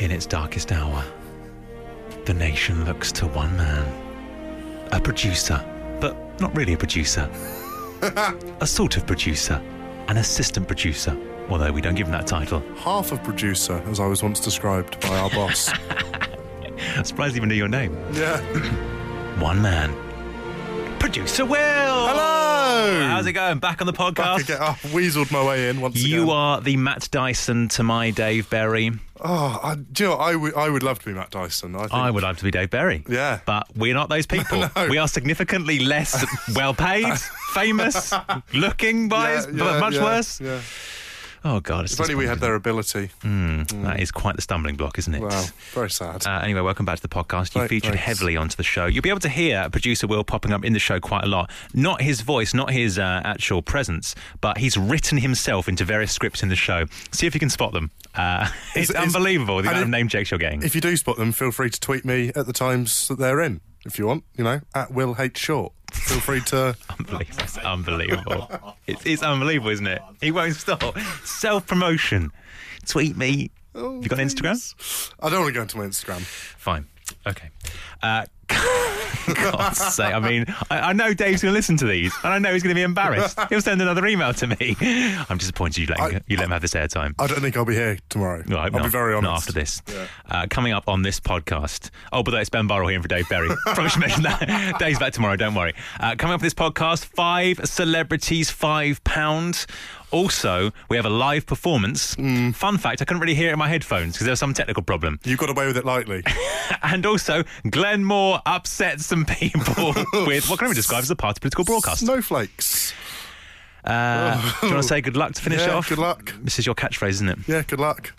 In its darkest hour, the nation looks to one man, a producer, but not really a producer, a sort of producer, an assistant producer, although we don't give him that title. Half of producer, as I was once described by our boss. I'm surprised I even knew your name. yeah. One man. Producer Will! Hello! How's it going? Back on the Back podcast? again. Oh, weaseled my way in once You again. are the Matt Dyson to my Dave Berry. Oh, I, do you know? I would, I would love to be Matt Dyson. I think. I would love to be Dave Berry. Yeah. But we're not those people. No. We are significantly less well paid, famous, looking wise, Yeah, but yeah, much yeah, worse. Yeah. Oh, God. It's If only we had their ability. disappointing. That is quite the stumbling block, isn't it? Wow, very sad. Uh, anyway, welcome back to the podcast. You Right, featured thanks. heavily onto the show. You'll be able to hear producer Will popping up in the show quite a lot. Not his voice, not his uh, actual presence, but he's written himself into various scripts in the show. See if you can spot them. Uh, it's is- unbelievable the amount of name checks you're getting. if you do spot them, feel free to tweet me at the times that they're in, if you want. You know, at Will H Short. Feel free to. Unbelievable. It's unbelievable. It's, it's unbelievable, isn't it? He won't stop. Self promotion. Tweet me. Oh, you got an Instagram? I don't want to go into my Instagram. Fine. Okay. Uh, God's sake. I mean, I, I know Dave's going to listen to these, and I know he's going to be embarrassed. He'll send another email to me. I'm disappointed you let, him, I- you let him have this airtime. I don't think I'll be here tomorrow. No, I hope I'll not. be very honest. Not after this. Uh, coming up on this podcast. Oh, but it's Ben Burrell here for Dave Berry. Probably should mention that. Dave's back tomorrow, don't worry. Uh, coming up on this podcast, five celebrities, five pounds. Also, we have a live performance. Mm. Fun fact, I couldn't really hear it in my headphones because there was some technical problem. You got away with it lightly. And also, Glenn Moore upset some people with what can we describe as a party political broadcast. Snowflakes. Uh, do you want to say good luck to finish Yeah, it off? good luck. This is your catchphrase, isn't it? Yeah, good luck.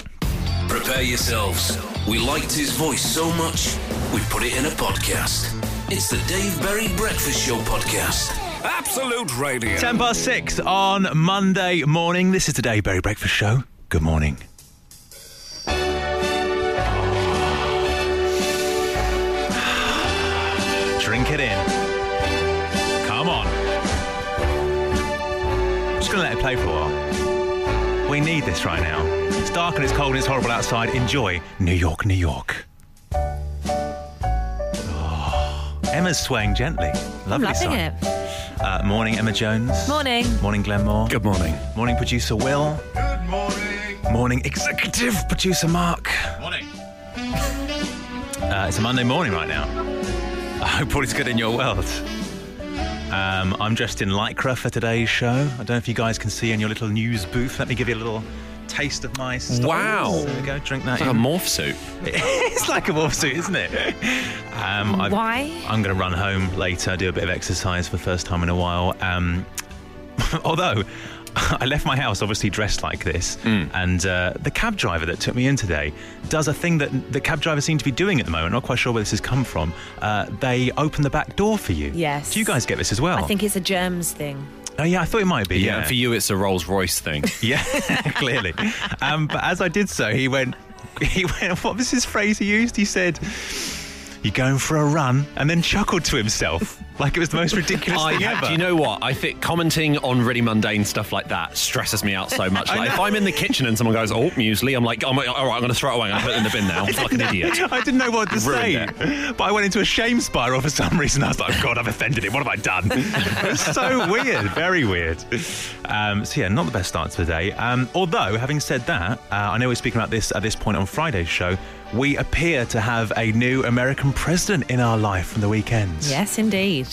Prepare yourselves. We liked his voice so much, we put it in a podcast. It's the Dave Berry Breakfast Show podcast. Absolute Radio. 10 past 6 on Monday morning. This is the Dave Berry Breakfast Show. Good morning. Drink it in. Come on. I'm Just gonna let it play for a while. We need this right now. It's dark and it's cold and it's horrible outside. Enjoy New York, New York. Oh, Emma's swaying gently. Lovely loving sign. it. Uh, morning, Emma Jones. Morning. Morning, Glenn Moore. Good morning. Morning, producer Will. Good morning. Morning, executive producer Mark. Morning. Uh, it's a Monday morning right now. I hope all is good in your world. Um, I'm dressed in lycra for today's show. I don't know if you guys can see in your little news booth. Let me give you a little taste of my stuff. Wow. There we go. Drink that. It's like a morph suit. it's like a morph suit, isn't it? Um, I've- Why? I'm going to run home later, do a bit of exercise for the first time in a while. Um, although I left my house obviously dressed like this, and uh, the cab driver that took me in today does a thing that the cab drivers seem to be doing at the moment. Not quite sure where this has come from. Uh, they open the back door for you. Yes. Do you guys get this as well? I think it's a germs thing. Oh yeah, I thought it might be. Yeah, Yeah. for you, it's a Rolls Royce thing. Yeah, clearly. Um, but as I did so, he went. He went. What was his phrase he used? He said, "You're going for a run," and then chuckled to himself like it was the most ridiculous I, thing ever. do you know what? I think commenting on really mundane stuff like that stresses me out so much. Like if. I'm in the kitchen and someone goes, "Oh, muesli," I'm like, oh my, "All right, I'm going to throw it away. I'm going to put it in the bin now." I'm like an idiot. I didn't know what to say, Ruined but I went into a shame spiral for some reason. I was like, oh, "God, I've offended him. What have I done?" it was so weird, very weird. Um, so yeah, not the best start to the day. Um, although, having said that, uh, I know we're speaking about this at this point on Friday's show. We appear to have a new American president in our life from the weekends. Yes, indeed.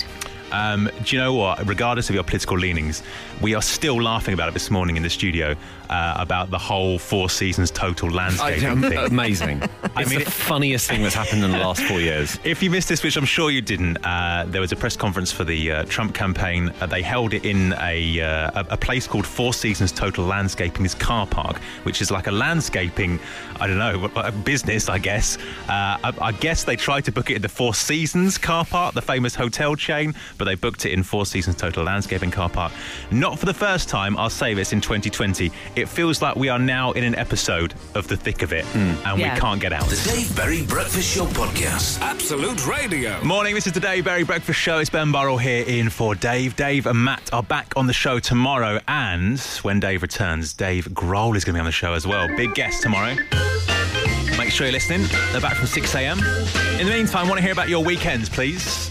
Um, do you know what? Regardless of your political leanings, we are still laughing about it this morning in the studio uh, about the whole Four Seasons total landscaping thing. amazing. I It's mean, the funniest thing that's happened in the last four years. If you missed this, which I'm sure you didn't, uh, there was a press conference for the uh, Trump campaign. Uh, they held it in a, uh, a a place called Four Seasons Total Landscaping, Landscaping's car park, which is like a landscaping, I don't know, a business, I guess. Uh, I, I guess they tried to book it in the Four Seasons car park, the famous hotel chain, but they booked it in Four Seasons Total Landscaping car park. Not for the first time, I'll say this in 2020. It feels like we are now in an episode of The Thick of It, and Yeah. we can't get out. The Dave Berry Breakfast Show podcast. Absolute Radio. Morning, this is the Dave Berry Breakfast Show. It's Ben Burrell here in for Dave. Dave and Matt are back on the show tomorrow, and when Dave returns, Dave Grohl is going to be on the show as well. Big guest tomorrow. Make sure you're listening. They're back from 6 a.m. In the meantime, want to hear about your weekends, please.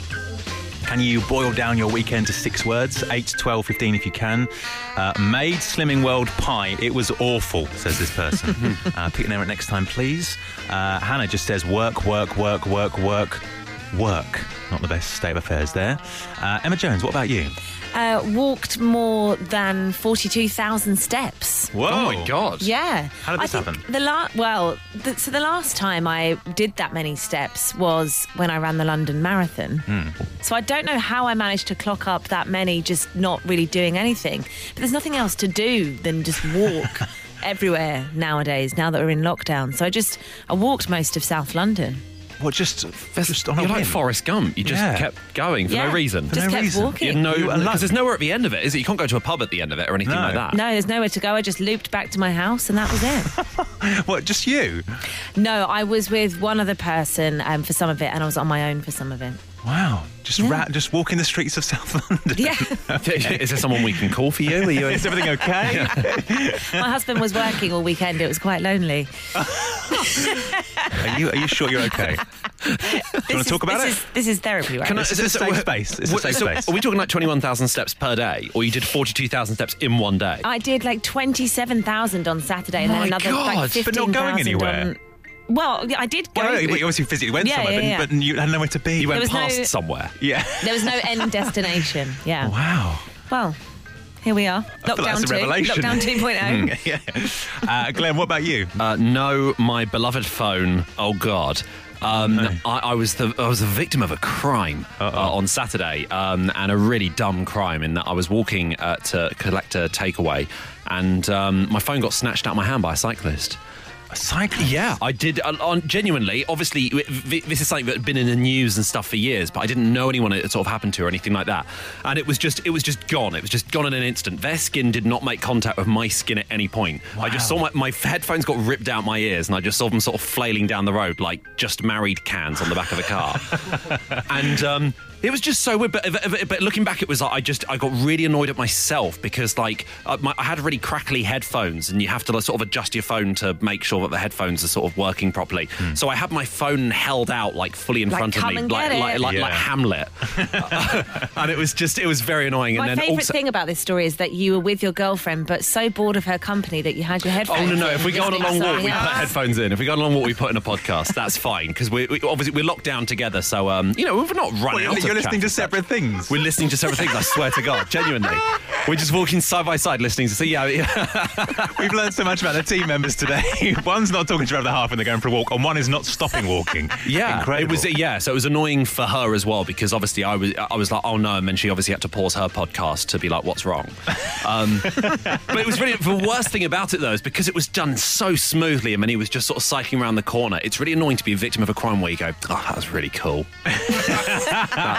Can you boil down your weekend to six words? 8, 12, 15 if you can. Uh, made Slimming World pie. It was awful, says this person. uh, pick an error next time, please. Uh, Hannah just says work, work, work, work, work, work. Not the best state of affairs there. Uh, Emma Jones, what about you? Uh, walked more than 42,000 steps. Whoa. Oh my god. Yeah. How did I this think happen? The la- well, the, so the last time I did that many steps was when I ran the London Marathon. Hmm. So I don't know how I managed to clock up that many just not really doing anything. But there's nothing else to do than just walk everywhere nowadays now that we're in lockdown. So I just I walked most of South London. What, just, just on You're like whim? Forrest Gump. You just Yeah. kept going for yeah. no reason. Just no kept reason. walking. You know, You alone. because there's nowhere at the end of it, is it? You can't go to a pub at the end of it or anything No. like that. no, there's nowhere to go. I just looped back to my house and that was it. What, just you? no, I was with one other person um, for some of it and I was on my own for some of it. Wow. Just ra- just walking the streets of South London. Yeah. is there someone we can call for you? Are you Is everything okay? My husband was working all weekend. It was quite lonely. Are you, are you sure you're okay? Do you want to talk about this it? Is, this is therapy, right? Can I- This is a safe space. It's a what- safe so space. Are we talking like 21,000 steps per day, or you did 42,000 steps in one day? I did like 27,000 on Saturday and My then another God, like but 15,000 not going anywhere. on... Well, I did go. Well, no, you obviously physically went Yeah, somewhere, yeah, but, yeah. but you had nowhere to be. you went was no- past somewhere. yeah. There was no end destination. Yeah. Wow. Well, here we are. feel like Lockdown that's a 2. revelation. Lockdown 2.0. yeah. Uh, Glenn, what about you? Uh, no, my beloved phone. Oh God. Um, I, I was the I was the victim of a crime uh, on Saturday, um, and a really dumb crime in that I was walking uh, to collect a takeaway, and um, my phone got snatched out of my hand by a cyclist. A cyclist? Yeah, I did. Uh, on, genuinely, obviously, v- this is something that had been in the news and stuff for years, but I didn't know anyone it sort of happened to or anything like that. And it was just, it was just gone. It was just gone in an instant. Their skin did not make contact with my skin at any point. I just saw my, my headphones got ripped out my ears, and I just saw them sort of flailing down the road like just married cans on the back of a car. and um, it was just so weird. But, but, but looking back, it was like I just I got really annoyed at myself because like uh, my, I had really crackly headphones, and you have to like, sort of adjust your phone to make sure that the headphones are sort of working properly. So I had my phone held out like fully in Like, front of me, and like get like it. like, Yeah. like Hamlet, and it was just it was very annoying. My and then favourite also. thing about this story is that you were with your girlfriend, but so bored of her company that you had your headphones. Oh no no! in, If we go on a listening long walk, we something put headphones in. If we go on a long walk, we put in a podcast. That's fine because we, we obviously we're locked down together. So um, you know, we're not running Well, you're, out. You're listening to separate things. We're listening to separate things. I swear to God, genuinely, we're just walking side by side, listening to. So yeah, yeah. We've learned so much about the team members today. One's not talking to the other half when they're going for a walk, and one is not stopping walking. Yeah, Incredible. it was yeah. So it was annoying for her as well because obviously I was I was like oh no, and then she obviously had to pause her podcast to be like what's wrong. Um, but it was really the worst thing about it though is because it was done so smoothly and then he was just sort of cycling around the corner. It's really annoying to be a victim of a crime where you go oh that was really cool.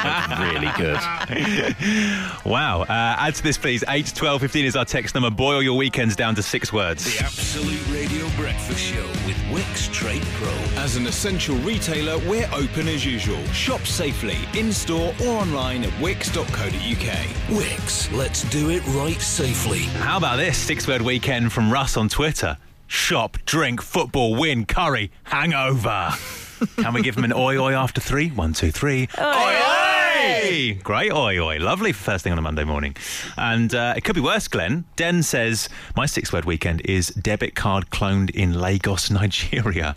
That really good. Wow. Uh, add to this, please. 8, 12, 15 is our text number. Boil your weekends down to six words. The Absolute Radio Breakfast Show with Wickes Trade Pro. As an essential retailer, we're open as usual. Shop safely in store or online at wickes.co.uk. Wickes, let's do it right safely. How about this six word weekend from Russ on Twitter? Shop, drink, football, win, curry, hangover. Can we give him an oi oi after three? One, two, three. Oi oi! Great oi oi. Lovely for first thing on a Monday morning. And uh, it could be worse, Glenn. Den says, My six word weekend is debit card cloned in Lagos, Nigeria.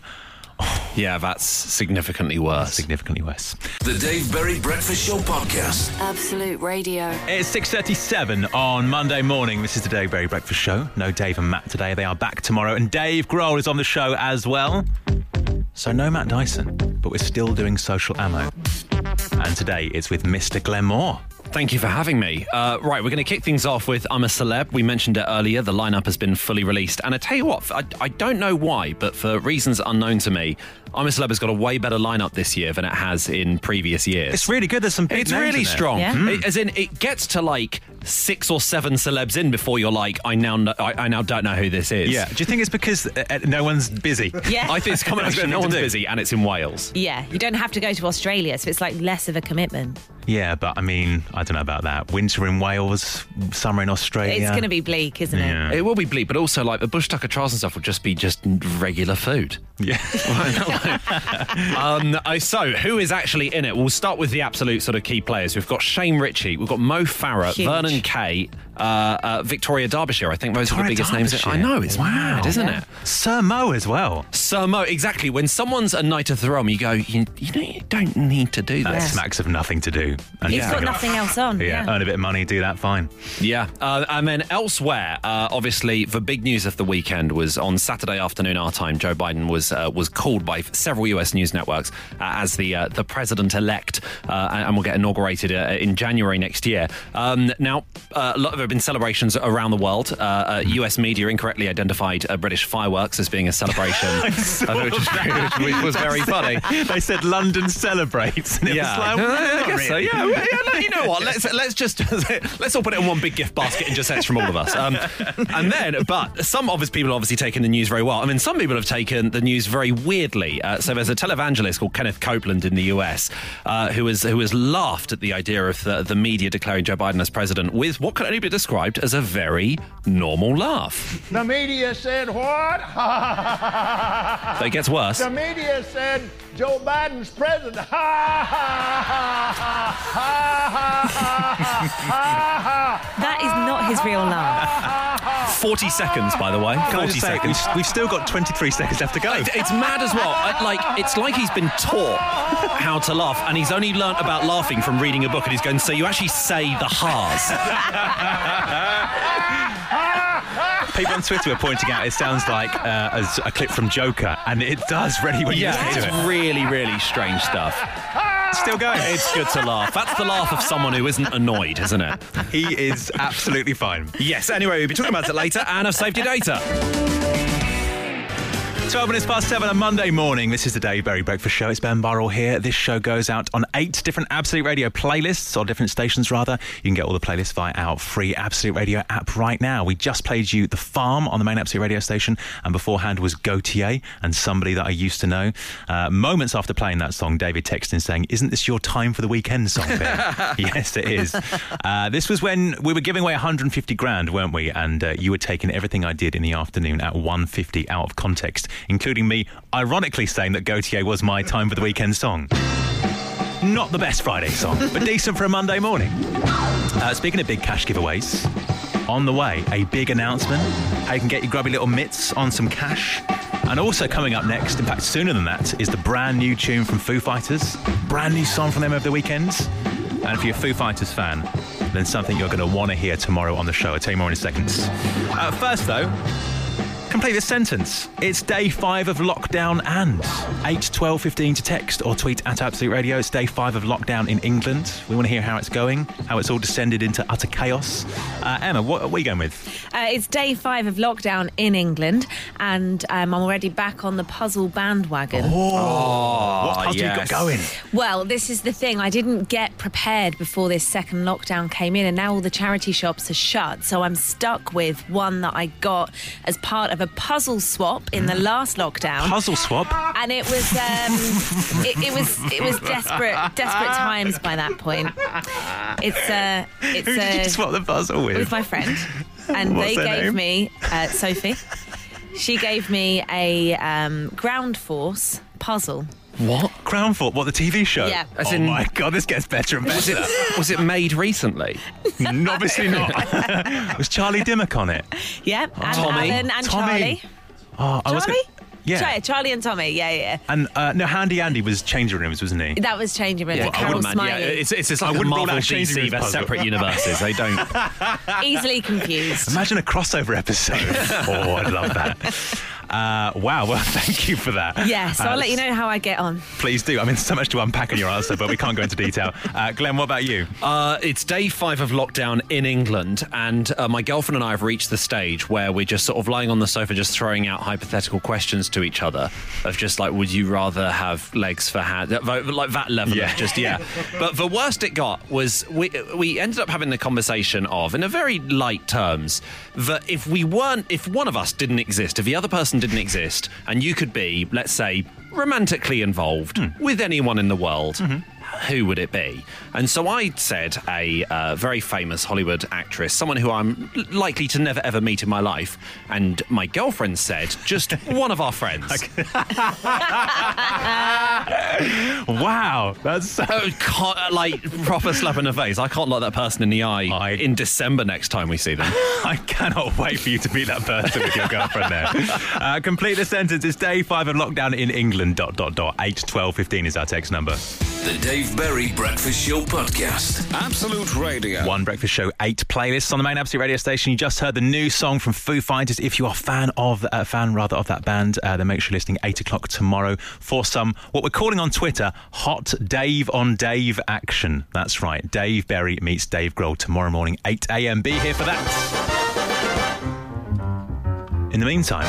Yeah, that's significantly worse. Significantly worse. The Dave Berry Breakfast Show podcast. Absolute Radio. It's 6.37 on Monday morning. This is the Dave Berry Breakfast Show. No Dave and Matt today. They are back tomorrow. And Dave Grohl is on the show as well. So no Matt Dyson, but we're still doing social ammo. And today it's with Mr. Glenn Moore. Thank you for having me. Uh, right, we're going to kick things off with I'm a Celeb. We mentioned it earlier. The lineup has been fully released. And I tell you what, I, I don't know why, but for reasons unknown to me, I'm a Celeb has got a way better lineup this year than it has in previous years. It's really good. There's some big It's names really in there. strong. Yeah. It- as in, it gets to like six or seven celebs in before you're like, I now know, I, I now don't know who this is. Yeah. Do you think it's because uh, uh, no one's busy? Yeah. I think it's a combination. No one's busy, and it's in Wales. Yeah, you don't have to go to Australia, so it's like less of a commitment. Yeah, but I mean, I don't know about that. Winter in Wales, summer in Australia. It's going to be bleak, isn't it? Yeah. It will be bleak, but also like the bush tucker trials and stuff will just be just regular food. Yeah. um, uh, so, who is actually in it? We'll start with the absolute sort of key players. We've got Shane Richie, we've got Mo Farah, Huge. Vernon Kay, uh, uh, Victoria Derbyshire. I think those are the biggest names. I know, it's Wow. mad, isn't it? Sir Mo as well. Sir Mo, exactly. When someone's a knight of the realm, you go, you, you, know, you don't need to do That this. smacks of nothing to do. And He's you got nothing else on. Yeah, Yeah. earn a bit of money, do that, fine. Yeah, uh, and then elsewhere, uh, obviously, the big news of the weekend was on Saturday afternoon our time. Joe Biden was uh, was called by several U.S. news networks uh, as the uh, the president elect, uh, and will get inaugurated uh, in January next year. Um, now, uh, a lot, there have been celebrations around the world. Uh, uh, U.S. media incorrectly identified uh, British fireworks as being a celebration, uh, which, was, which was very funny. they said London celebrates. And it Yeah, was like, Uh, well, I guess so. Yeah, well, yeah. no, You know what? Let's let's just let's all put it in one big gift basket and just it's from all of us. Um, and then, but some obvious people have obviously taken the news very well. I mean, some people have taken the news very weirdly. Uh, so there's a televangelist called Kenneth Copeland in the US uh, who has who has laughed at the idea of the, the media declaring Joe Biden as president with what can only be described as a very normal laugh. The media said what? So it gets worse. the media said Joe Biden's president. Ha ha ha ha ha ha ha That is not his real laugh. 40 seconds, by the way. Can 40 just say, seconds. we've, we've still got 23 seconds left to go. It's mad as well. I- Like it's like he's been taught how to laugh, and he's only learnt about laughing from reading a book. And he's going, so you actually say the ha's. People on Twitter are pointing out it sounds like uh, as a clip from Joker, and it does really when you Yeah, listen it's to it. really, really strange stuff. Still going. It's good to laugh. That's the laugh of someone who isn't annoyed, isn't it? he is absolutely fine. Yes. Anyway, we'll be talking about it later. And I've saved your data. 12 minutes past 7 on Monday morning. This is the Dave Berry Breakfast Show. It's Ben Burrell here. This show goes out on eight different Absolute Radio playlists, or different stations rather. You can get all the playlists via our free Absolute Radio app right now. We just played you The Farm on the main Absolute Radio station, and beforehand was Gotye and somebody that I used to know. Uh, moments after playing that song, David texted in saying, Isn't this your time for the weekend song, Ben? yes, it is. Uh, this was when we were giving away 150 grand, weren't we? And uh, you were taking everything I did in the afternoon at 150 out of context, including me ironically saying that Gotye was my time for the weekend song. Not the best Friday song, but decent for a Monday morning. Uh, speaking of big cash giveaways, on the way, a big announcement how you can get your grubby little mitts on some cash. And also coming up next, in fact, sooner than that, is the brand new tune from Foo Fighters. Brand new song from them over the weekends. And if you're a Foo Fighters fan, then something you're going to want to hear tomorrow on the show. I'll tell you more in a second. Uh, first, though, Complete this sentence. It's day five of lockdown and 8, 12, 15 to text or tweet at Absolute Radio. It's day five of lockdown in England. We want to hear how it's going, how it's all descended into utter chaos. Uh, Emma, what are we going with? Uh, it's day five of lockdown in England, and um, I'm already back on the puzzle bandwagon. what puzzle you got going? Well, this is the thing. I didn't get prepared before this second lockdown came in, and now all the charity shops are shut. So I'm stuck with one that I got as part of a puzzle swap in the last lockdown. Puzzle swap. and it was um, it, it was it was desperate desperate times by that point. It's uh, it's Who did you uh, swap the puzzle with? with my friend, and What's they gave name? me uh, Sophie. She gave me a um, ground force puzzle. What? Ground Force, what, the TV show? Yeah. As oh in- my God, this gets better and Was better. it, was it made recently? Obviously not. was Charlie Dimmock on it? Yeah, and Tommy. Alan and Tommy. Charlie. Oh, I was Charlie? gonna- Yeah. Charlie, Charlie and Tommy. Yeah, yeah. And uh, no, Handy Andy was changing rooms, wasn't he? That was changing rooms. Yeah, with I Carol wouldn't mind- Smillie. yeah, it's, it's, it's I like a wouldn't rule Marvel out changing DC, rooms they're puzzle. separate universes. They don't. Easily confused. Imagine a crossover episode. oh, I'd love that. Uh, wow, well, thank you for that. Yes, Uh, I'll let you know how I get on. Please do. I mean, so much to unpack in your answer, but we can't go into detail. Uh, Glenn, what about you? Uh, it's day five of lockdown in England, and uh, my girlfriend and I have reached the stage where we're just sort of lying on the sofa, just throwing out hypothetical questions to each other of just like, would you rather have legs for hands? Like that level Yeah. of just, yeah. but the worst it got was we, we ended up having the conversation of, in a very light terms, that if we weren't, if one of us didn't exist, if the other person didn't exist, and you could be, let's say, romantically involved hmm. with anyone in the world, mm-hmm. Who would it be? And so I said a uh, very famous Hollywood actress, someone who I'm likely to never ever meet in my life. And my girlfriend said just one of our friends. Wow, that's so. Oh, uh, like proper slap in the face. I can't look that person in the eye I- in December next time we see them. I cannot wait for you to meet that person with your girlfriend there. Uh, complete the sentence. It's day five of lockdown in England. Dot dot dot. Eight twelve fifteen is our text number. The Dave Berry Breakfast Show Podcast. Absolute Radio. One breakfast show, eight playlists on the main Absolute radio station. You just heard the new song from Foo Fighters. If you are a fan of uh, fan rather of that band, uh, then make sure you're listening eight o'clock tomorrow for some what we're calling on Twitter hot Dave on Dave action. That's right, Dave Berry meets Dave Grohl tomorrow morning, eight a.m. Be here for that. In the meantime,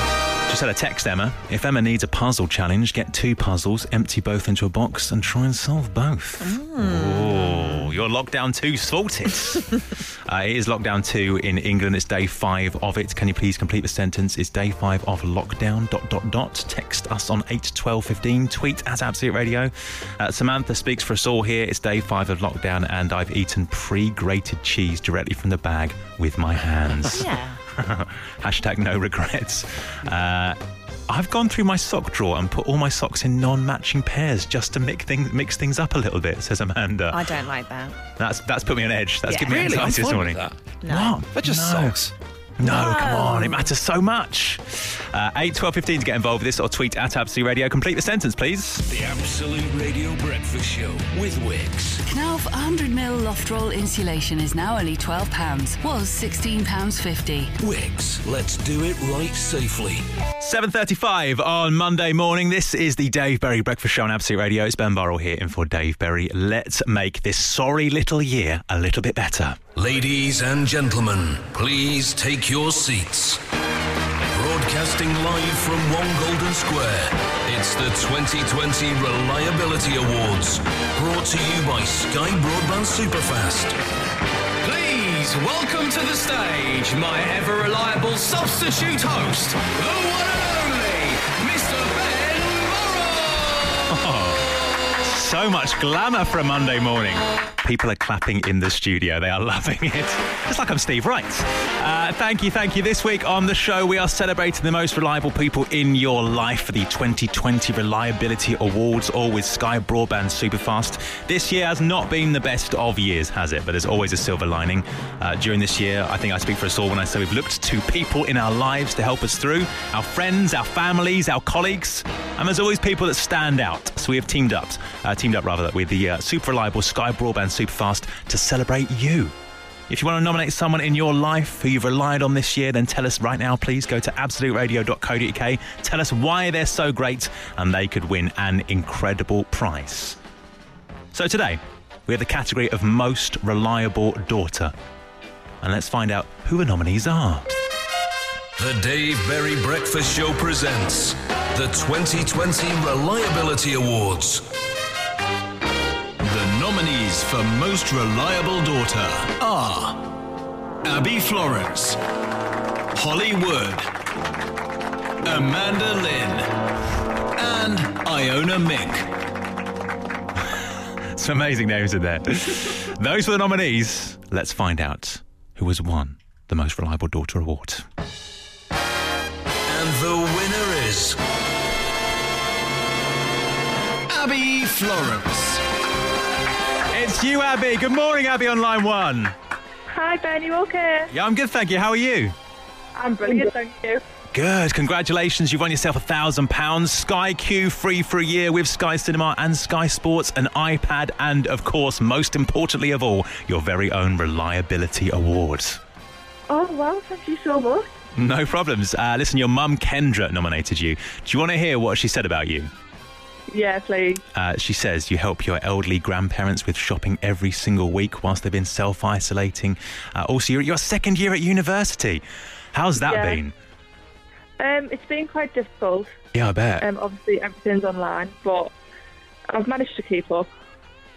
just had a text Emma. If Emma needs a puzzle challenge, get two puzzles, empty both into a box, and try and solve both. Oh, you're lockdown two sorted. uh, it is lockdown two in England. It's day five of it. Can you please complete the sentence? It's day five of lockdown. Dot dot dot. Text us on eight twelve fifteen. Tweet at Absolute Radio. Uh, Samantha speaks for us all here. It's day five of lockdown, and I've eaten pre-grated cheese directly from the bag with my hands. Yeah. Hashtag no regrets. Uh, I've gone through my sock drawer and put all my socks in non-matching pairs just to mix things mix things up a little bit. Says Amanda. I don't like that. That's that's put me on edge. That's Yeah. given me Really? I'm anxiety this fine morning. with that. No. What? They're just No. socks. No, come on. It matters so much. Uh, 8, 12, 15 to get involved with this or tweet at Absolute Radio. Complete the sentence, please. The Absolute Radio Breakfast Show with Wickes. Knauf 100ml loft roll insulation is now only £12, was £16.50. Wickes, let's do it right safely. 7.35 on Monday morning. This is the Dave Berry Breakfast Show on Absolute Radio. It's Ben Burrell here in for Dave Berry. Let's make this sorry little year a little bit better. Ladies and gentlemen, please take your seats. Broadcasting live from One Golden Square, it's the 2020 Reliability Awards, brought to you by Sky Broadband Superfast. Please welcome to the stage my ever reliable substitute host, the one So much glamour for a Monday morning. People are clapping in the studio. They are loving it. Just like I'm Steve Wright. Uh, thank you, thank you. This week on the show, we are celebrating the most reliable people in your life for the 2020 Reliability Awards, all with Sky Broadband Superfast. This year has not been the best of years, has it? But there's always a silver lining. Uh, during this year, I think I speak for us all when I say we've looked to people in our lives to help us through our friends, our families, our colleagues. And there's always people that stand out. So we have teamed up, uh, teamed up rather, with the uh, super reliable Sky Broadband Superfast to celebrate you. If you want to nominate someone in your life who you've relied on this year, then tell us right now, please. Go to absoluteradio.co.uk. Tell us why they're so great, and they could win an incredible prize. So today, we have the category of most reliable daughter. And let's find out who the nominees are. The Dave Berry Breakfast Show presents the 2020 Reliability Awards. Nominees for Most Reliable Daughter are Abby Florence, Holly Wood, Amanda Lynn, and Iona Mink. Some amazing names in there. Those were the nominees. Let's find out who has won the Most Reliable Daughter Award. And the winner is Abby Florence. It's you, Abby. Good morning, Abby, on line one. Hi Ben, you okay? Yeah, I'm good, thank you. How are you? I'm brilliant, thank you. Good. Congratulations. You've won yourself a thousand pounds. Sky Q free for a year with Sky Cinema and Sky Sports, an iPad, and of course, most importantly of all, your very own Reliability Award. Oh wow, thank you so much. No problems. Uh, listen, your mum Kendra nominated you. Do you want to hear what she said about you? Yeah, please. Uh, she says you help your elderly grandparents with shopping every single week whilst they've been self isolating. Uh, also, you're at your second year at university. How's that Yeah. been? Um, it's been quite difficult. Yeah, I bet. Um, obviously everything's online, but I've managed to keep up.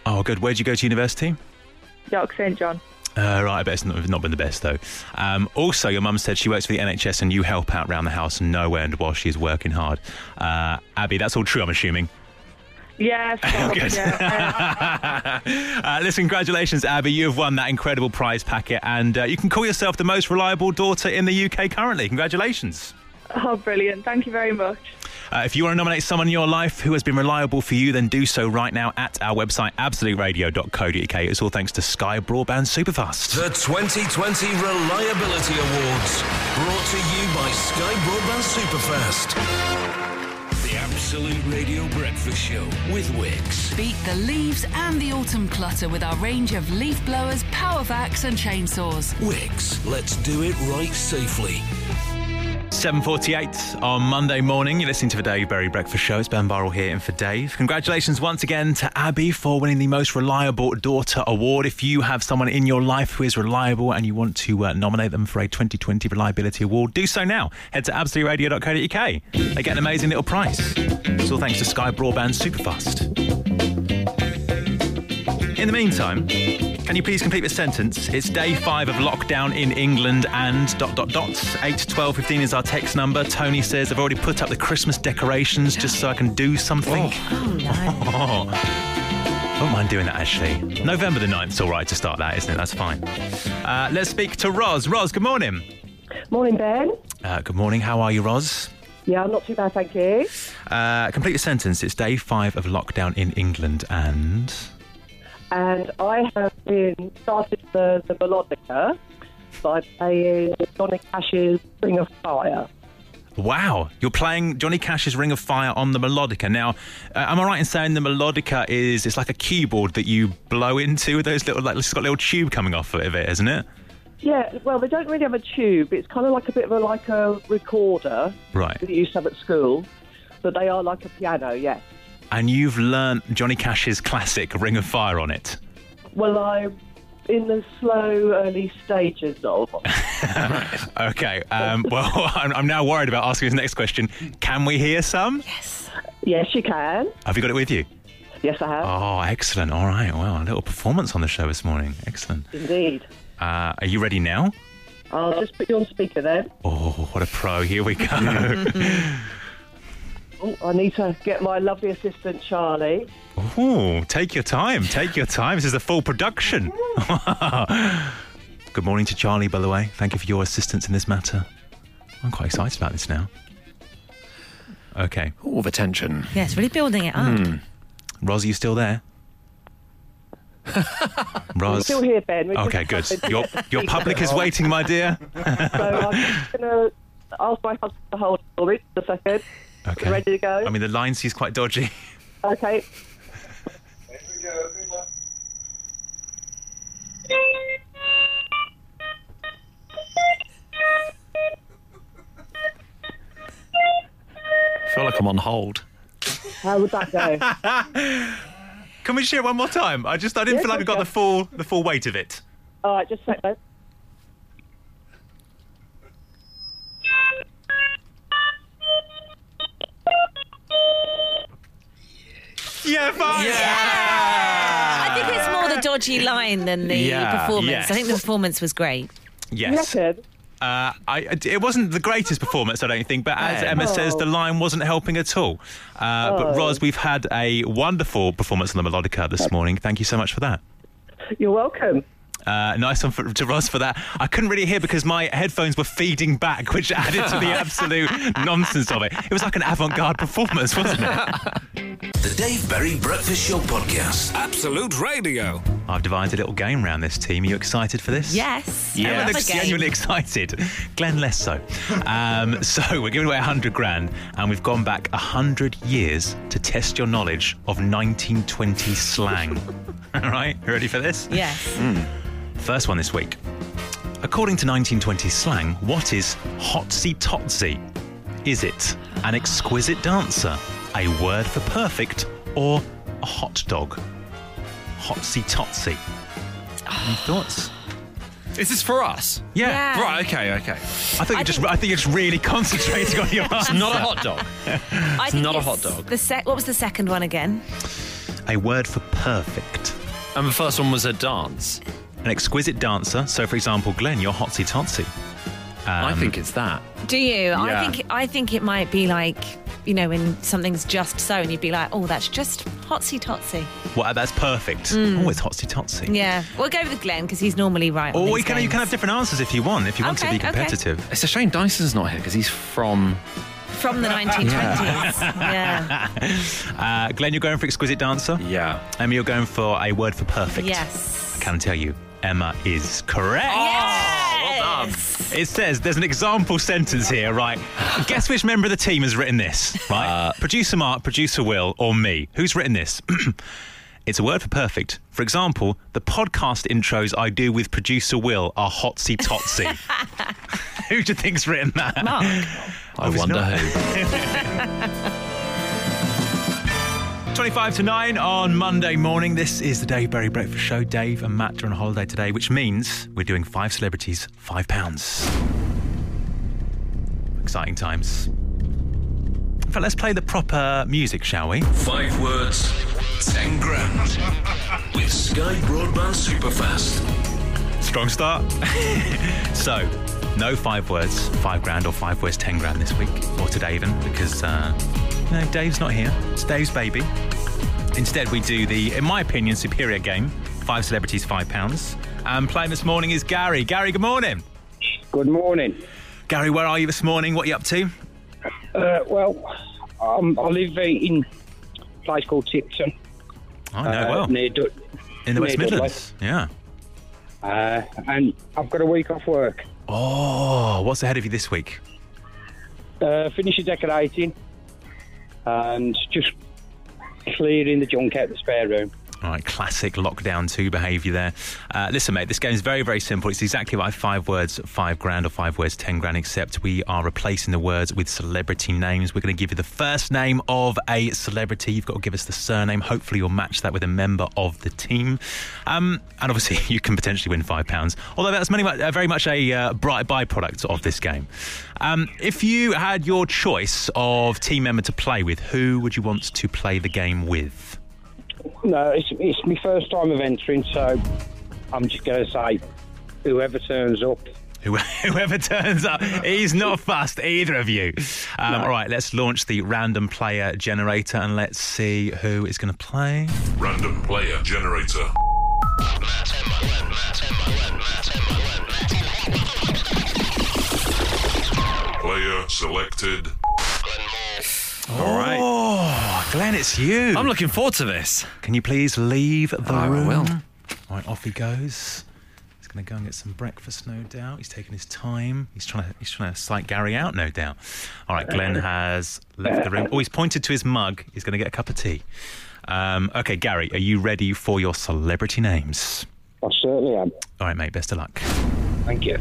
oh, good. Where'd you go to university? York St John. Uh, right, I bet it's not, not been the best though. Um, also, your mum said she works for the NHS and you help out around the house and nowhere and while she's working hard. Uh, Abby, that's all true, I'm assuming. Yes. Oh, good. yeah. uh, listen, congratulations, Abby. You have won that incredible prize packet, and uh, you can call yourself the most reliable daughter in the UK currently. Congratulations. Oh, brilliant. Thank you very much. Uh, if you want to nominate someone in your life who has been reliable for you, then do so right now at our website, absoluteradio.co.uk. It's all thanks to Sky Broadband Superfast. The 2020 Reliability Awards, brought to you by Sky Broadband Superfast. Absolute Radio Breakfast Show with Wickes. Beat the leaves and the autumn clutter with our range of leaf blowers, power vacs, and chainsaws. Wickes, let's do it right safely. 7.48 on Monday morning. You're listening to the Dave Berry Breakfast Show. It's Ben Burrell here and for Dave. Congratulations once again to Abby for winning the Most Reliable Daughter Award. If you have someone in your life who is reliable and you want to uh, nominate them for a 2020 Reliability Award, do so now. Head to absoluteradio.co.uk. They get an amazing little prize. It's all thanks to Sky Broadband Superfast. In the meantime, can you please complete the sentence? It's day five of lockdown in England and dot dot dot. 8 12 15 is our text number. Tony says, I've already put up the Christmas decorations just so I can do something. Oh, no. I don't mind doing that actually. November the 9th is all right to start that, isn't it? That's fine. Uh, let's speak to Roz. Roz, good morning. Morning, Ben. Uh, good morning. How are you, Roz? Yeah, I'm not too bad, thank you. Uh, complete the sentence. It's day five of lockdown in England and. And I have been started the, the melodica by playing Johnny Cash's Ring of Fire. Wow, you're playing Johnny Cash's Ring of Fire on the melodica. Now, uh, am I right in saying the melodica is it's like a keyboard that you blow into with those little like it's got a little tube coming off of it, isn't it? Yeah, well, they don't really have a tube. It's kind of like a bit of a like a recorder Right. that you used to have at school, but they are like a piano. Yes. And you've learnt Johnny Cash's classic Ring of Fire on it. Well, I'm in the slow early stages of. Okay. Um, well, I'm, I'm now worried about asking this next question. Can we hear some? Yes. Yes, you can. Have you got it with you? Yes, I have. Oh, excellent. All right. Well, a little performance on the show this morning. Excellent. Indeed. Uh, are you ready now? I'll just put you on speaker then. Oh, what a pro. Here we go. Oh, I need to get my lovely assistant Charlie. Oh, take your time. Take your time. This is a full production. Good morning to Charlie, by the way. Thank you for your assistance in this matter. I'm quite excited about this now. Okay. All the tension. Yes, really building it up. Hmm. Ros, are you still there? I'm Ros. still here, Ben. We're Okay, good. Your your public is waiting, my dear. so I'm just going to ask my husband to hold for just a second. Okay. Ready to go? I mean, the line seems quite dodgy. Okay. I feel like I'm on hold. How would that go? Can we share one more time? I just I didn't Yes, feel like I got okay. the full the full weight of it. All right, just a second. Yeah, fine. I think it's more the dodgy line than the Yeah, performance. yes. I think the performance was great. Yes. Uh, I, it wasn't the greatest performance, I don't think, but as Oh. Emma says, the line wasn't helping at all. Uh, But Oh. Ros, we've had a wonderful performance on the melodica this morning. Thank you so much for that. You're welcome. Uh, nice one for, to Ross for that. I couldn't really hear because my headphones were feeding back, which added to the absolute nonsense of it. It was like an avant-garde performance, wasn't it? The Dave Berry Breakfast Show Podcast. Absolute Radio. I've devised a little game around this team. Are you excited for this? Yes. I Emma love looks genuinely excited. Glenn less so. Um, so we're giving away 100 grand and we've gone back 100 years to test your knowledge of 1920 slang. All right, you ready for this? Yes. First one this week. According to 1920 slang, what is hotsy totsy? Is it an exquisite dancer, a word for perfect, or a hot dog? Hotsy totsy. Any thoughts? Is this for us? Yeah. Yeah. Right, okay, okay. I think you just. I think you're just really concentrating on your It's answer. not a hot dog. I It's think not a hot dog. The sec- what was the second one again? A word for perfect. And the first one was a dance. An exquisite dancer. So, for example, Glenn, you're hotsy totsy. I Um, think it's that. Do you? Yeah. I think I think it might be like you know, when something's just so, and you'd be like, oh, that's just hotsy totsy. Well, that's perfect. Mm. Oh, it's hotsy totsy. Yeah, we'll go with Glenn because he's normally right. on Or these you can, you can have different answers if you want, if you want to Okay, be okay. competitive. It's a shame Dyson's not here because he's from. from the 1920s. yeah. Uh, Glenn, you're going for exquisite dancer? Yeah. Emma, you're going for a word for perfect. Yes. I can tell you, Emma is correct. Oh, yes. It says there's an example sentence here, right? Guess which member of the team has written this, right? Uh, producer Mark, producer Will, or me? Who's written this? it's a word for perfect. For example, the podcast intros I do with producer Will are hotsy totsy. who do you think's written that? Mark. I wonder not. who. 25 to 9 on Monday morning. This is the Dave Berry Breakfast Show. Dave and Matt are on holiday today, which means we're doing five celebrities, five pounds. Exciting times. In fact, let's play the proper music, shall we? Five words, 10 grand. With Sky Broadband Superfast. Strong start. so, no five words, five grand, or five words, ten grand this week, or today even, because uh, no, Dave's not here. It's Dave's baby. Instead, we do the, in my opinion, superior game: five celebrities, five pounds. And playing this morning is Gary. Gary, good morning. Good morning. Gary, where are you this morning? What are you up to? Uh, well, um, I live in a place called Tipton. I know uh, well. Near Du- In the West near Dudley. Midlands. Yeah. Uh, and I've got a week off work. Oh, what's ahead of you this week? Uh, finish finishing decorating and just clearing the junk out the spare room. Right, classic lockdown two behaviour there. Uh, listen, mate, this game is very, very simple. It's exactly like five words, five grand, or five words, ten grand, except we are replacing the words with celebrity names. We're going to give you the first name of a celebrity. You've got to give us the surname. Hopefully, you'll match that with a member of the team. Um, and obviously, you can potentially win five pounds, although that's many, uh, very much a uh, bright byproduct of this game. Um, if you had your choice of team member to play with, who would you want to play the game with? No, it's, it's my first time of entering, so I'm just going to say whoever turns up. Whoever turns up, he's not fussed, either of you. Um, All right, let's launch the random player generator and let's see who is going to play. Random player generator. Player selected. All right. Glenn, it's you. I'm looking forward to this. Can you please leave the I room? will. All right, off he goes. He's going to go and get some breakfast, no doubt. He's taking his time. He's trying to he's trying to psych Gary out, no doubt. All right, Glenn has left the room. Oh, he's pointed to his mug. He's going to get a cup of tea. Um, okay, Gary, are you ready for your celebrity names? I certainly am. All right, mate. Best of luck. Thank you.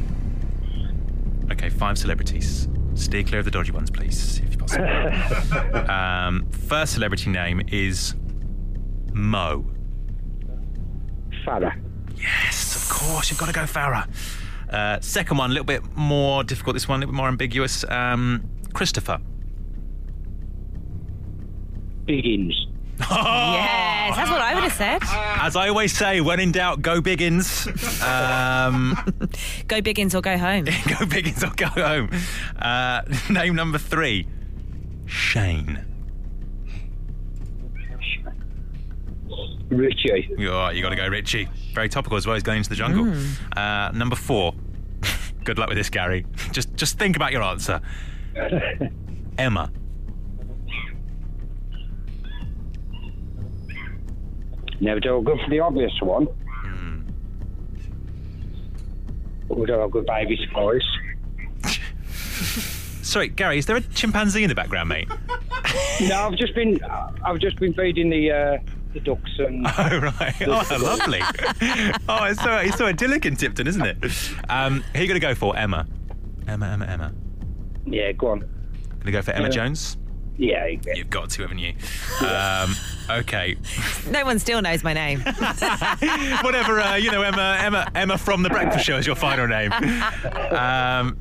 Okay, five celebrities. Steer clear of the dodgy ones, please, if possible. um, first celebrity name is Mo. Farah. Yes, of course, you've got to go Farah. Uh, second one, a little bit more difficult. This one, a little bit more ambiguous. Um, Christopher. Biggins. Yes, that's what I would have said. As I always say, when in doubt, go Biggins. Um, Go Biggins or go home. go Biggins or go home. Uh, name number three, Shane. Richie. You are, you got to go Richie. Very topical as well. He's going into the jungle. Uh, number four. Good luck with this, Gary. Just, just think about your answer. Emma. Never do a good for the obvious one. But we do a good baby voice. Sorry, Gary. Is there a chimpanzee in the background, mate? no, I've just been I've just been feeding the uh, the ducks and Oh right. Oh, lovely. oh, it's so it's so idyllic in Tipton, isn't it? Um, who are you going to go for, Emma? Emma, Emma, Emma. yeah, go on. Going to go for Emma Yeah. Jones? Yeah, yeah. You've got to, haven't you? Um, okay. No one still knows my name. Whatever. Uh, you know, Emma, Emma, Emma from the Breakfast Show is your final name. Um,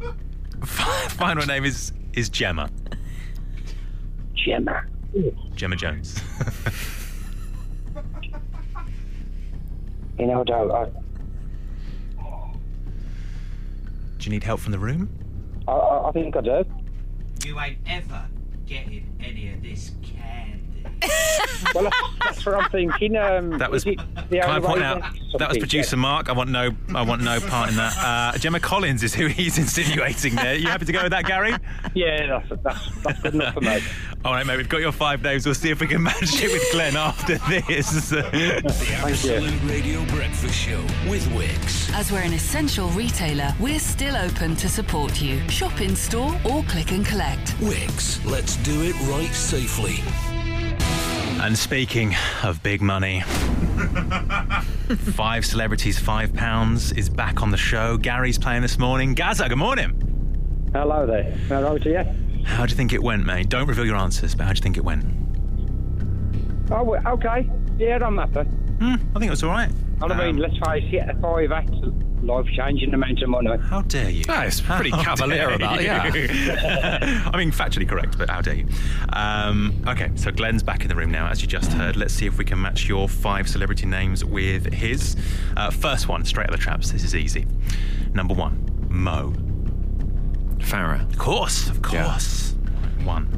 final name is is Gemma. Gemma. Gemma Jones. You know, I don't. I, Do you need help from the room? I, I think I do. You ain't ever getting any of this candy. well, that's, that's what I'm thinking. Um, That was. is it the Can I point out that that was something- producer Mark? I want no. I want no part in that. Uh, Gemma Collins is who he's insinuating there. You happy to go with that, Gary? Yeah, that's that's, that's good enough for me. All right, mate. We've got your five names. We'll see if we can match it with Glenn after this. The Absolute Radio Breakfast Show with Wickes. As we're an essential retailer, we're still open to support you. Shop in store or click and collect. Wickes, let's do it right safely. And speaking of big money, five celebrities, five pounds is back on the show. Gary's playing this morning. Gaza, good morning. Hello there. Hello to you. How do you think it went, mate? Don't reveal your answers, but how do you think it went? Oh, okay. Yeah, I'm happy. Hmm, I think it was all right. I mean, Um, let's face it, a five act, life changing amount of money. How dare you? Oh, it's pretty How cavalier about it, yeah. I mean, factually correct, but how dare you? Um, okay, so Glenn's back in the room now, as you just heard. Let's see if we can match your five celebrity names with his. Uh, first one, straight out of the traps. This is easy. Number one, Mo. Farah. Of course, of course. One.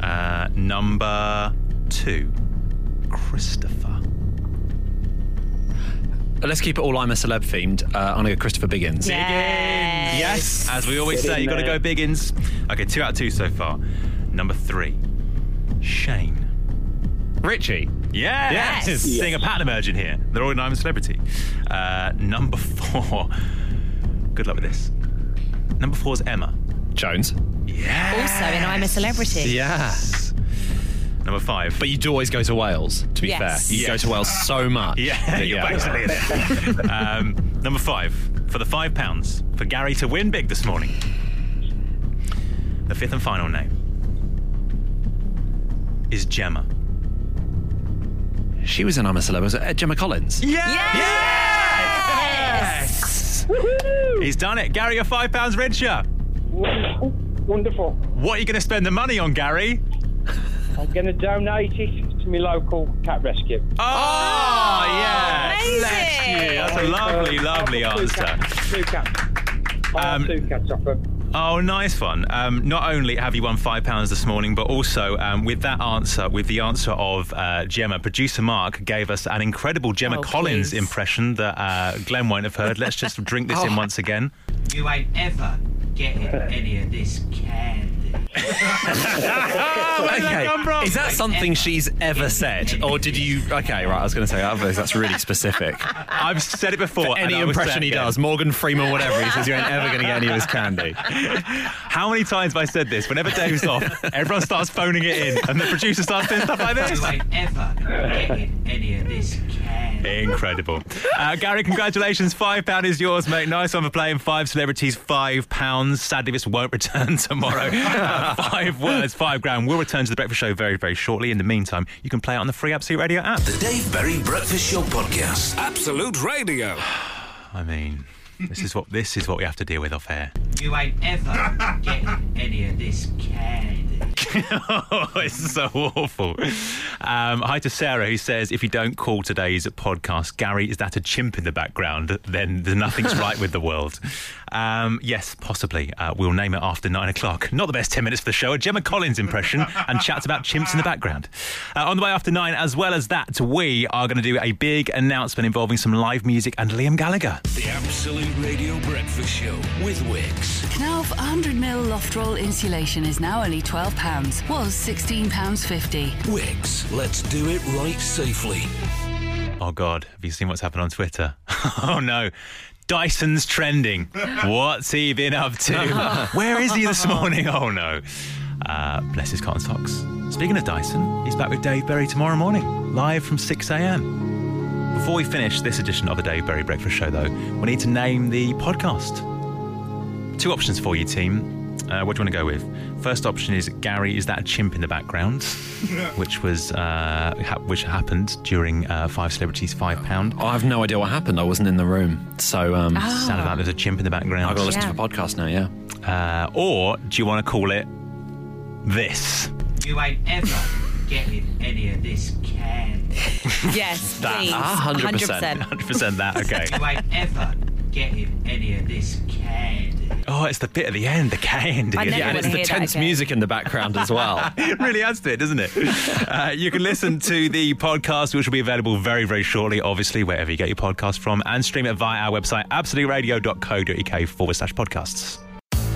Uh, number two, Christopher. Let's keep it all I'm a celeb themed. Uh, I'm going to go Christopher Biggins. Biggins. Yes, as we always Get say, in you got to there. go Biggins. Okay, two out of two so far. Number three, Shane. Richie. Yes. Yes. Seeing a pattern emerging here. They're all in I'm a Celebrity. Uh, number four. Good luck with this. Number four is Emma. Jones. Yeah. Also in I'm a Celebrity. Yeah. Number five. But you do always go to Wales, to be Yes. fair. You Yes. go to Wales so much. Yeah, that- you're basically it. um, number five. For the five pounds, for Gary to win big this morning. The fifth and final name is Gemma. She was in I'm a Celeb. Was it uh, Gemma Collins? Yes! He's done it. Gary, your five pounds richer. Wonderful. Wonderful. What are you going to spend the money on, Gary? I'm going to donate it to my local cat rescue. Oh, yeah. Bless you. That's a lovely, lovely two answer. cats, Two cats. I have Um, two cats off them. Oh, nice one. Um, not only have you won five pounds this morning, but also um, with that answer, with the answer of uh, Gemma, producer Mark gave us an incredible Gemma Oh, Collins please. impression that uh, Glenn won't have heard. Let's just drink this in Oh. once again. You ain't ever getting any of this candy. Okay. Is that something she's ever said? Or did you. Okay, right, I was going to say, that, that's really specific. I've said it before. For any and I will impression he again. does, Morgan Freeman, whatever, he says you ain't ever going to get any of his candy. How many times have I said this? Whenever Dave's off, everyone starts phoning it in, and the producer starts doing stuff like this. You ain't ever getting any of this candy. Incredible. Uh, Gary, congratulations. Five pound is yours, mate. Nice one for playing five celebrities, five pounds. Sadly, this won't return tomorrow. Five words, five grand. We'll return to the breakfast show very, very shortly. In the meantime, you can play it on the free Absolute Radio app. The Dave Berry Breakfast Show Podcast. Absolute Radio. I mean, this is what this is what we have to deal with off air. You ain't ever getting any of this candy. oh, it's so awful. Um, hi to Sarah, who says, if you don't call today's podcast, Gary, is that a chimp in the background? Then there's nothing's right with the world. Um, yes, possibly. Uh, we'll name it after nine o'clock. Not the best 10 minutes for the show. A Gemma Collins impression and chats about chimps in the background. Uh, on the way after nine, as well as that, we are going to do a big announcement involving some live music and Liam Gallagher. The Absolute Radio Breakfast Show with Wickes. Knauf 100ml loft roll insulation is now only £12, was £16.50. Wickes, let's do it right safely. Oh God, have you seen what's happened on Twitter? oh no. Dyson's trending. What's he been up to? Where is he this morning? Oh no. Uh, bless his cotton socks. Speaking of Dyson, he's back with Dave Berry tomorrow morning, live from 6 a.m. Before we finish this edition of the Dave Berry Breakfast Show, though, we need to name the podcast. Two options for you, team. Uh, what do you want to go with? First option is Gary, is that a chimp in the background? which was uh, ha- which happened during uh, Five Celebrities Five Pound. I have no idea what happened. I wasn't in the room. So, um, Sounded like there's a chimp in the background. I've got to listen to the podcast now, yeah. Uh, or do you want to call it this? You ain't ever getting any of this candy. Yes, That. please. Ah, 100%. 100%. 100% that, okay. You ain't ever get him any of this candy. Oh, it's the bit at the end, the candy. I never Yeah, and it's wanna the hear that tense again. music in the background as well. it really adds to it, doesn't it? Uh, you can listen to the podcast, which will be available very, very shortly, obviously, wherever you get your podcast from, and stream it via our website, absoluteradio.co.uk forward slash podcasts.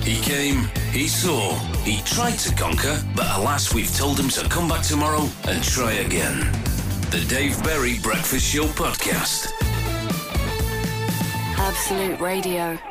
He came, he saw, he tried to conquer, but alas, we've told him to come back tomorrow and try again. The Dave Berry Breakfast Show Podcast. Absolute Radio.